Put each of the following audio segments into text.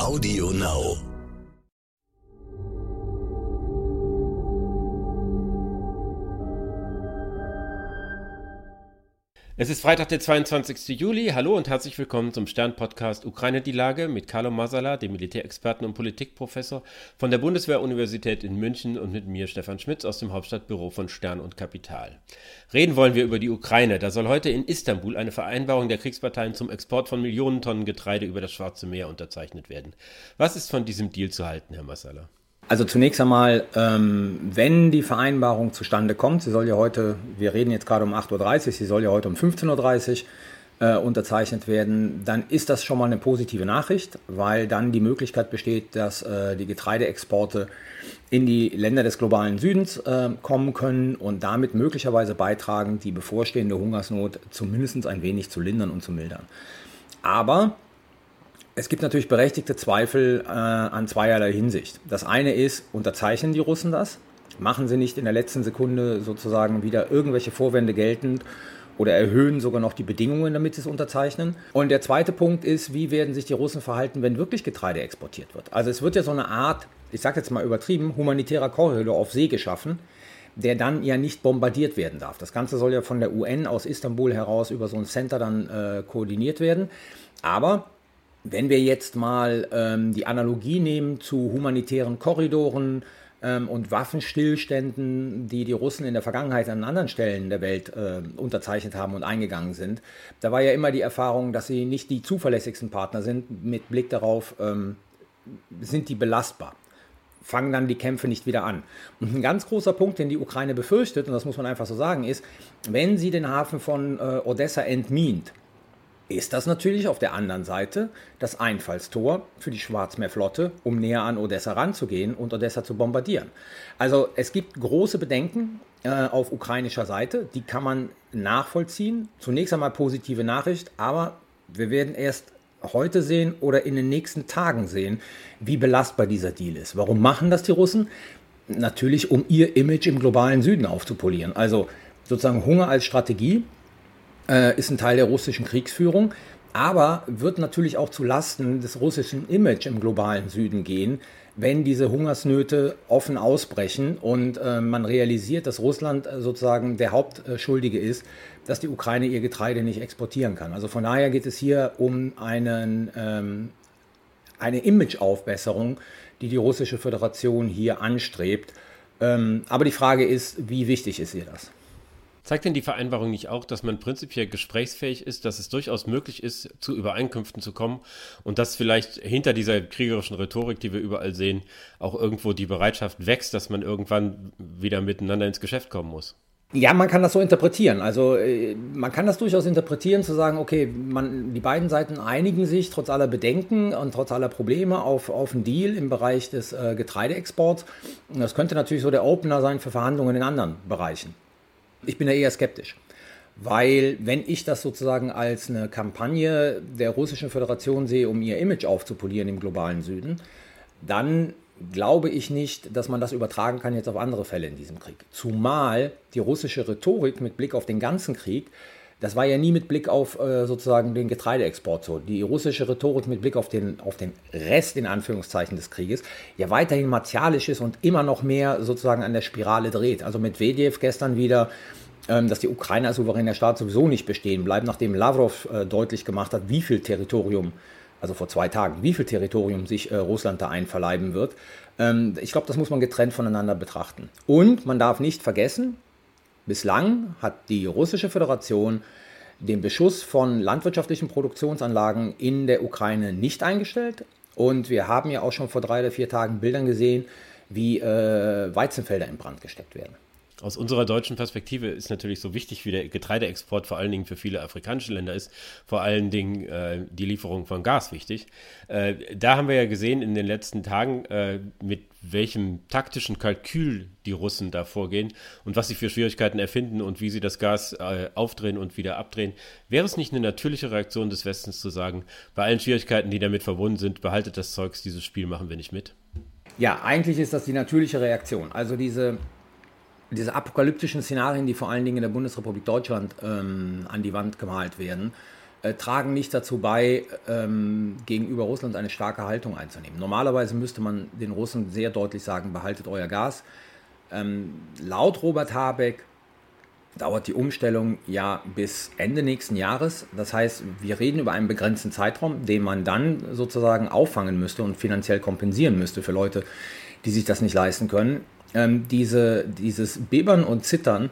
Audio Now. Es ist Freitag, der 22. Juli. Hallo und herzlich willkommen zum Stern-Podcast Ukraine die Lage mit Carlo Masala, dem Militärexperten und Politikprofessor von der Bundeswehr-Universität in München und mit mir, Stefan Schmitz, aus dem Hauptstadtbüro von Stern und Kapital. Reden wollen wir über die Ukraine. Da soll heute in Istanbul eine Vereinbarung der Kriegsparteien zum Export von Millionen Tonnen Getreide über das Schwarze Meer unterzeichnet werden. Was ist von diesem Deal zu halten, Herr Masala? Also zunächst einmal, ähm, wenn die Vereinbarung zustande kommt, sie soll ja heute, wir reden jetzt gerade um 8.30 Uhr, sie soll ja heute um 15.30 Uhr äh, unterzeichnet werden, dann ist das schon mal eine positive Nachricht, weil dann die Möglichkeit besteht, dass äh, die Getreideexporte in die Länder des globalen Südens äh, kommen können und damit möglicherweise beitragen, die bevorstehende Hungersnot zumindest ein wenig zu lindern und zu mildern. Aber es gibt natürlich berechtigte Zweifel äh, an zweierlei Hinsicht. Das eine ist, unterzeichnen die Russen das? Machen sie nicht in der letzten Sekunde sozusagen wieder irgendwelche Vorwände geltend oder erhöhen sogar noch die Bedingungen, damit sie es unterzeichnen? Und der zweite Punkt ist, wie werden sich die Russen verhalten, wenn wirklich Getreide exportiert wird? Also es wird ja so eine Art, ich sage jetzt mal übertrieben, humanitärer Korridor auf See geschaffen, der dann ja nicht bombardiert werden darf. Das Ganze soll ja von der UN aus Istanbul heraus über so ein Center dann äh, koordiniert werden. Aber wenn wir jetzt mal ähm, die Analogie nehmen zu humanitären Korridoren ähm, und Waffenstillständen, die die Russen in der Vergangenheit an anderen Stellen der Welt äh, unterzeichnet haben und eingegangen sind, da war ja immer die Erfahrung, dass sie nicht die zuverlässigsten Partner sind, mit Blick darauf, ähm, sind die belastbar fangen dann die Kämpfe nicht wieder an. Und ein ganz großer Punkt, den die Ukraine befürchtet, und das muss man einfach so sagen, ist, wenn sie den Hafen von äh, Odessa entmint, ist das natürlich auf der anderen Seite das Einfallstor für die Schwarzmeerflotte, um näher an Odessa ranzugehen und Odessa zu bombardieren. Also es gibt große Bedenken äh, auf ukrainischer Seite, die kann man nachvollziehen. Zunächst einmal positive Nachricht, aber wir werden erst heute sehen oder in den nächsten Tagen sehen, wie belastbar dieser Deal ist. Warum machen das die Russen? Natürlich, um ihr Image im globalen Süden aufzupolieren. Also sozusagen Hunger als Strategie äh, ist ein Teil der russischen Kriegsführung, aber wird natürlich auch zu Lasten des russischen Image im globalen Süden gehen, wenn diese Hungersnöte offen ausbrechen und äh, man realisiert, dass Russland äh, sozusagen der Hauptschuldige ist, dass die Ukraine ihr Getreide nicht exportieren kann. Also von daher geht es hier um einen, ähm, eine Imageaufbesserung, die die russische Föderation hier anstrebt. Ähm, aber die Frage ist, wie wichtig ist ihr das? Zeigt denn die Vereinbarung nicht auch, dass man prinzipiell gesprächsfähig ist, dass es durchaus möglich ist, zu Übereinkünften zu kommen und dass vielleicht hinter dieser kriegerischen Rhetorik, die wir überall sehen, auch irgendwo die Bereitschaft wächst, dass man irgendwann wieder miteinander ins Geschäft kommen muss? Ja, man kann das so interpretieren. Also äh, man kann das durchaus interpretieren, zu sagen, okay, man, die beiden Seiten einigen sich trotz aller Bedenken und trotz aller Probleme auf, auf einen Deal im Bereich des äh, Getreideexports. Das könnte natürlich so der Opener sein für Verhandlungen in anderen Bereichen. Ich bin da eher skeptisch. Weil wenn ich das sozusagen als eine Kampagne der Russischen Föderation sehe, um ihr Image aufzupolieren im globalen Süden, dann glaube ich nicht, dass man das übertragen kann jetzt auf andere Fälle in diesem Krieg. Zumal die russische Rhetorik mit Blick auf den ganzen Krieg, das war ja nie mit Blick auf äh, sozusagen den Getreideexport so. Die russische Rhetorik mit Blick auf den, auf den Rest in Anführungszeichen des Krieges ja weiterhin martialisch ist und immer noch mehr sozusagen an der Spirale dreht. Also mit Medvedev gestern wieder ähm, dass die Ukraine als souveräner Staat sowieso nicht bestehen bleibt, nachdem Lavrov äh, deutlich gemacht hat, wie viel Territorium, also vor zwei Tagen, wie viel Territorium sich äh, Russland da einverleiben wird. Ähm, ich glaube, das muss man getrennt voneinander betrachten. Und man darf nicht vergessen, bislang hat die russische Föderation den Beschuss von landwirtschaftlichen Produktionsanlagen in der Ukraine nicht eingestellt. Und wir haben ja auch schon vor drei oder vier Tagen Bildern gesehen, wie äh, Weizenfelder in Brand gesteckt werden. Aus unserer deutschen Perspektive ist natürlich so wichtig, wie der Getreideexport vor allen Dingen für viele afrikanische Länder ist, vor allen Dingen äh, die Lieferung von Gas wichtig. Äh, da haben wir ja gesehen in den letzten Tagen, äh, mit welchem taktischen Kalkül die Russen da vorgehen und was sie für Schwierigkeiten erfinden und wie sie das Gas äh, aufdrehen und wieder abdrehen. Wäre es nicht eine natürliche Reaktion des Westens zu sagen, bei allen Schwierigkeiten, die damit verbunden sind, behaltet das Zeugs, dieses Spiel machen wir nicht mit? Ja, eigentlich ist das die natürliche Reaktion. Also diese diese apokalyptischen Szenarien, die vor allen Dingen in der Bundesrepublik Deutschland ähm, an die Wand gemalt werden, äh, tragen nicht dazu bei, ähm, gegenüber Russland eine starke Haltung einzunehmen. Normalerweise müsste man den Russen sehr deutlich sagen, behaltet euer Gas. Ähm, laut Robert Habeck dauert die Umstellung ja bis Ende nächsten Jahres. Das heißt, wir reden über einen begrenzten Zeitraum, den man dann sozusagen auffangen müsste und finanziell kompensieren müsste für Leute, die sich das nicht leisten können. Ähm, diese, dieses Bebern und Zittern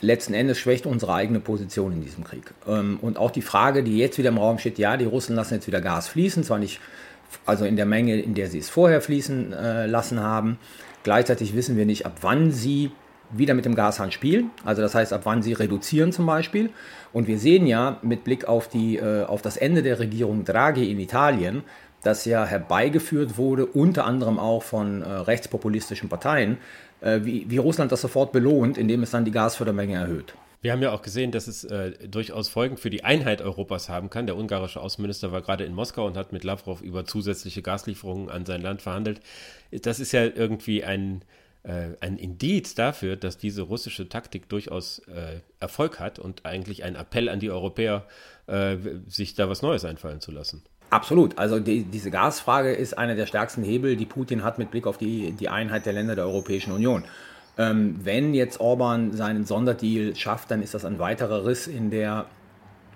letzten Endes schwächt unsere eigene Position in diesem Krieg. Ähm, und auch die Frage, die jetzt wieder im Raum steht, ja, die Russen lassen jetzt wieder Gas fließen, zwar nicht also in der Menge, in der sie es vorher fließen äh, lassen haben. Gleichzeitig wissen wir nicht, ab wann sie wieder mit dem Gashahn spielen, also das heißt, ab wann sie reduzieren zum Beispiel. Und wir sehen ja mit Blick auf, die, äh, auf das Ende der Regierung Draghi in Italien, das ja herbeigeführt wurde, unter anderem auch von äh, rechtspopulistischen Parteien, äh, wie, wie Russland das sofort belohnt, indem es dann die Gasfördermenge erhöht. Wir haben ja auch gesehen, dass es äh, durchaus Folgen für die Einheit Europas haben kann. Der ungarische Außenminister war gerade in Moskau und hat mit Lavrov über zusätzliche Gaslieferungen an sein Land verhandelt. Das ist ja irgendwie ein, ein Indiz dafür, dass diese russische Taktik durchaus äh, Erfolg hat und eigentlich ein Appell an die Europäer, äh, sich da was Neues einfallen zu lassen. Absolut. Also die, diese Gasfrage ist einer der stärksten Hebel, die Putin hat mit Blick auf die, die Einheit der Länder der Europäischen Union. Ähm, wenn jetzt Orban seinen Sonderdeal schafft, dann ist das ein weiterer Riss in der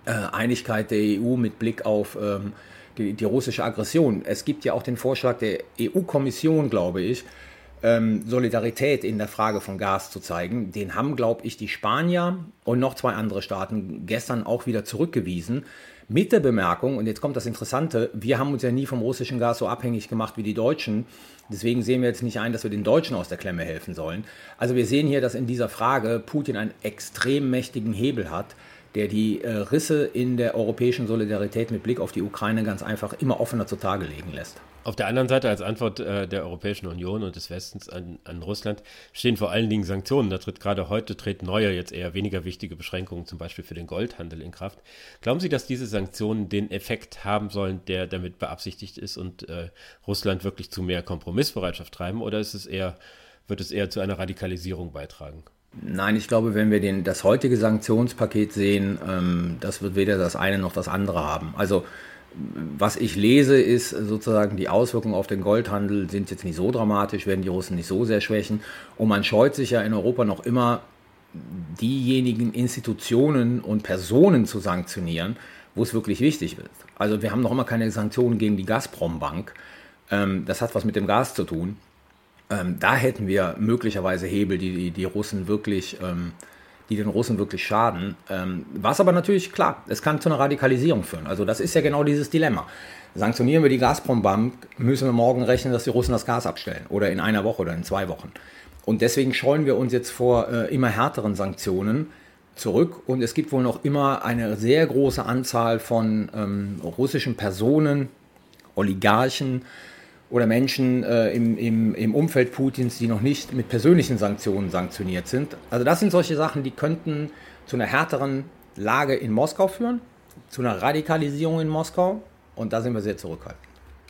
äh, Einigkeit der EU mit Blick auf ähm, die, die, russische Aggression. Es gibt ja auch den Vorschlag der EU-Kommission, glaube ich, ähm, Solidarität in der Frage von Gas zu zeigen. Den haben, glaube ich, die Spanier und noch zwei andere Staaten gestern auch wieder zurückgewiesen. Mit der Bemerkung, und jetzt kommt das Interessante, wir haben uns ja nie vom russischen Gas so abhängig gemacht wie die Deutschen. Deswegen sehen wir jetzt nicht ein, dass wir den Deutschen aus der Klemme helfen sollen. Also wir sehen hier, dass in dieser Frage Putin einen extrem mächtigen Hebel hat, der die äh, Risse in der europäischen Solidarität mit Blick auf die Ukraine ganz einfach immer offener zutage legen lässt. Auf der anderen Seite, als Antwort äh, der Europäischen Union und des Westens an, an, Russland, stehen vor allen Dingen Sanktionen. Da tritt gerade heute treten neue, jetzt eher weniger wichtige Beschränkungen, zum Beispiel für den Goldhandel in Kraft. Glauben Sie, dass diese Sanktionen den Effekt haben sollen, der damit beabsichtigt ist und äh, Russland wirklich zu mehr Kompromissbereitschaft treiben, oder ist es eher, wird es eher zu einer Radikalisierung beitragen? Nein, ich glaube, wenn wir den, das heutige Sanktionspaket sehen, ähm, das wird weder das eine noch das andere haben. Also was ich lese, ist sozusagen die Auswirkungen auf den Goldhandel sind jetzt nicht so dramatisch, werden die Russen nicht so sehr schwächen. Und man scheut sich ja in Europa noch immer, diejenigen Institutionen und Personen zu sanktionieren, wo es wirklich wichtig wird. Also wir haben noch immer keine Sanktionen gegen die Gazprom-Bank. Ähm, das hat was mit dem Gas zu tun. Ähm, da hätten wir möglicherweise Hebel, die die, Russen wirklich ähm, die den Russen wirklich schaden. Ähm, was aber natürlich klar, es kann zu einer Radikalisierung führen. Also das ist ja genau dieses Dilemma. Sanktionieren wir die Gazprom-Bank, müssen wir morgen rechnen, dass die Russen das Gas abstellen. Oder in einer Woche oder in zwei Wochen. Und deswegen scheuen wir uns jetzt vor äh, immer härteren Sanktionen zurück. Und es gibt wohl noch immer eine sehr große Anzahl von ähm, russischen Personen, Oligarchen, oder Menschen äh, im, im, im Umfeld Putins, die noch nicht mit persönlichen Sanktionen sanktioniert sind. Also das sind solche Sachen, die könnten zu einer härteren Lage in Moskau führen, zu einer Radikalisierung in Moskau und da sind wir sehr zurückhaltend.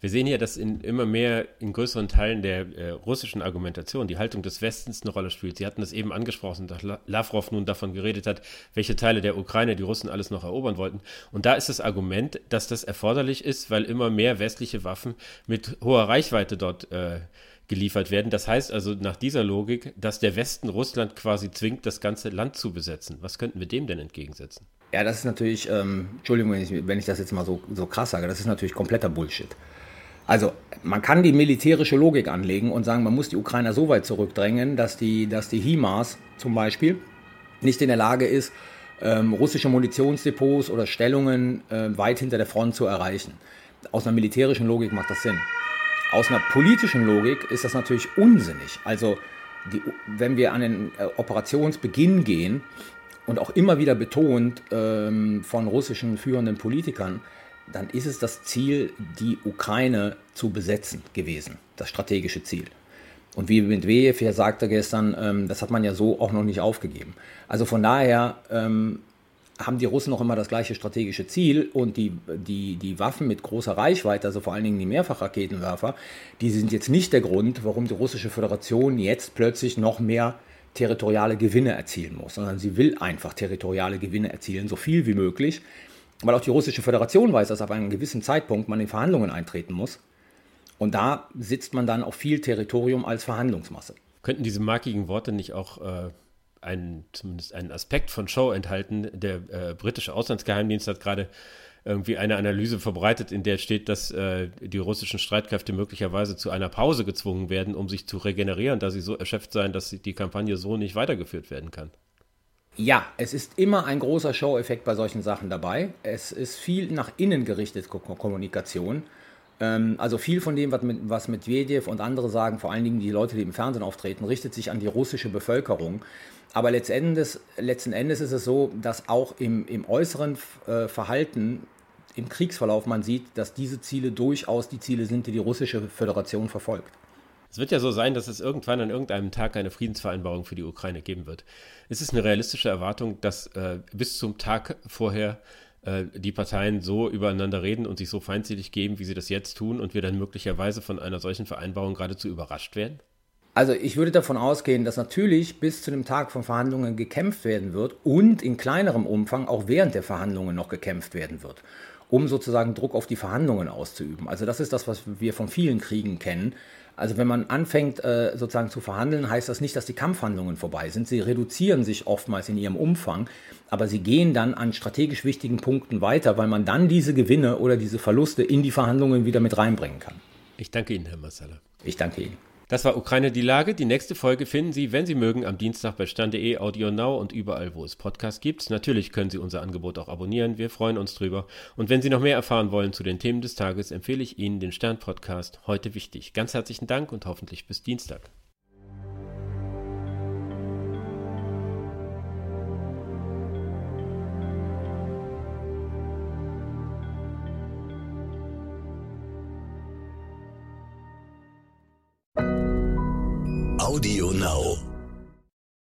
Wir sehen hier, dass in immer mehr in größeren Teilen der äh, russischen Argumentation die Haltung des Westens eine Rolle spielt. Sie hatten das eben angesprochen, dass Lavrov nun davon geredet hat, welche Teile der Ukraine die Russen alles noch erobern wollten. Und da ist das Argument, dass das erforderlich ist, weil immer mehr westliche Waffen mit hoher Reichweite dort äh, geliefert werden. Das heißt also nach dieser Logik, dass der Westen Russland quasi zwingt, das ganze Land zu besetzen. Was könnten wir dem denn entgegensetzen? Ja, das ist natürlich, ähm, Entschuldigung, wenn ich, wenn ich das jetzt mal so, so krass sage, das ist natürlich kompletter Bullshit. Also man kann die militärische Logik anlegen und sagen, man muss die Ukrainer so weit zurückdrängen, dass die, dass die HIMARS zum Beispiel nicht in der Lage ist, ähm, russische Munitionsdepots oder Stellungen äh, weit hinter der Front zu erreichen. Aus einer militärischen Logik macht das Sinn. Aus einer politischen Logik ist das natürlich unsinnig. Also die, wenn wir an den äh, Operationsbeginn gehen und auch immer wieder betont ähm, von russischen führenden Politikern, dann ist es das Ziel, die Ukraine zu besetzen gewesen, das strategische Ziel. Und wie Medvedev ja sagte gestern, ähm, das hat man ja so auch noch nicht aufgegeben. Also von daher ähm, haben die Russen noch immer das gleiche strategische Ziel und die, die, die Waffen mit großer Reichweite, also vor allen Dingen die Mehrfachraketenwerfer, die sind jetzt nicht der Grund, warum die russische Föderation jetzt plötzlich noch mehr territoriale Gewinne erzielen muss, sondern sie will einfach territoriale Gewinne erzielen, so viel wie möglich weil auch die russische Föderation weiß, dass auf einem gewissen Zeitpunkt man in Verhandlungen eintreten muss. Und da sitzt man dann auf viel Territorium als Verhandlungsmasse. Könnten diese markigen Worte nicht auch äh, einen, zumindest einen Aspekt von Show enthalten? Der äh, britische Auslandsgeheimdienst hat gerade irgendwie eine Analyse verbreitet, in der steht, dass äh, die russischen Streitkräfte möglicherweise zu einer Pause gezwungen werden, um sich zu regenerieren, da sie so erschöpft seien, dass die Kampagne so nicht weitergeführt werden kann. Ja, es ist immer ein großer Show-Effekt bei solchen Sachen dabei. Es ist viel nach innen gerichtete Kommunikation. Ähm, also viel von dem, was, was Medvedev und andere sagen, vor allen Dingen die Leute, die im Fernsehen auftreten, richtet sich an die russische Bevölkerung. Aber letzten Endes, letzten Endes ist es so, dass auch im, im äußeren äh, Verhalten im Kriegsverlauf man sieht, dass diese Ziele durchaus die Ziele sind, die die russische Föderation verfolgt. Es wird ja so sein, dass es irgendwann an irgendeinem Tag eine Friedensvereinbarung für die Ukraine geben wird. Ist es eine realistische Erwartung, dass äh, bis zum Tag vorher äh, die Parteien so übereinander reden und sich so feindselig geben, wie sie das jetzt tun, und wir dann möglicherweise von einer solchen Vereinbarung geradezu überrascht werden? Also ich würde davon ausgehen, dass natürlich bis zu dem Tag von Verhandlungen gekämpft werden wird und in kleinerem Umfang auch während der Verhandlungen noch gekämpft werden wird um sozusagen Druck auf die Verhandlungen auszuüben. Also das ist das, was wir von vielen Kriegen kennen. Also wenn man anfängt äh, sozusagen zu verhandeln, heißt das nicht, dass die Kampfhandlungen vorbei sind. Sie reduzieren sich oftmals in ihrem Umfang, aber sie gehen dann an strategisch wichtigen Punkten weiter, weil man dann diese Gewinne oder diese Verluste in die Verhandlungen wieder mit reinbringen kann. Ich danke Ihnen, Herr Massala. Ich danke Ihnen. Das war Ukraine die Lage. Die nächste Folge finden Sie, wenn Sie mögen, am Dienstag bei Stern.de, Audio Now und überall, wo es Podcasts gibt. Natürlich können Sie unser Angebot auch abonnieren. Wir freuen uns drüber. Und wenn Sie noch mehr erfahren wollen zu den Themen des Tages, empfehle ich Ihnen den Stern-Podcast Heute wichtig. Ganz herzlichen Dank und hoffentlich bis Dienstag.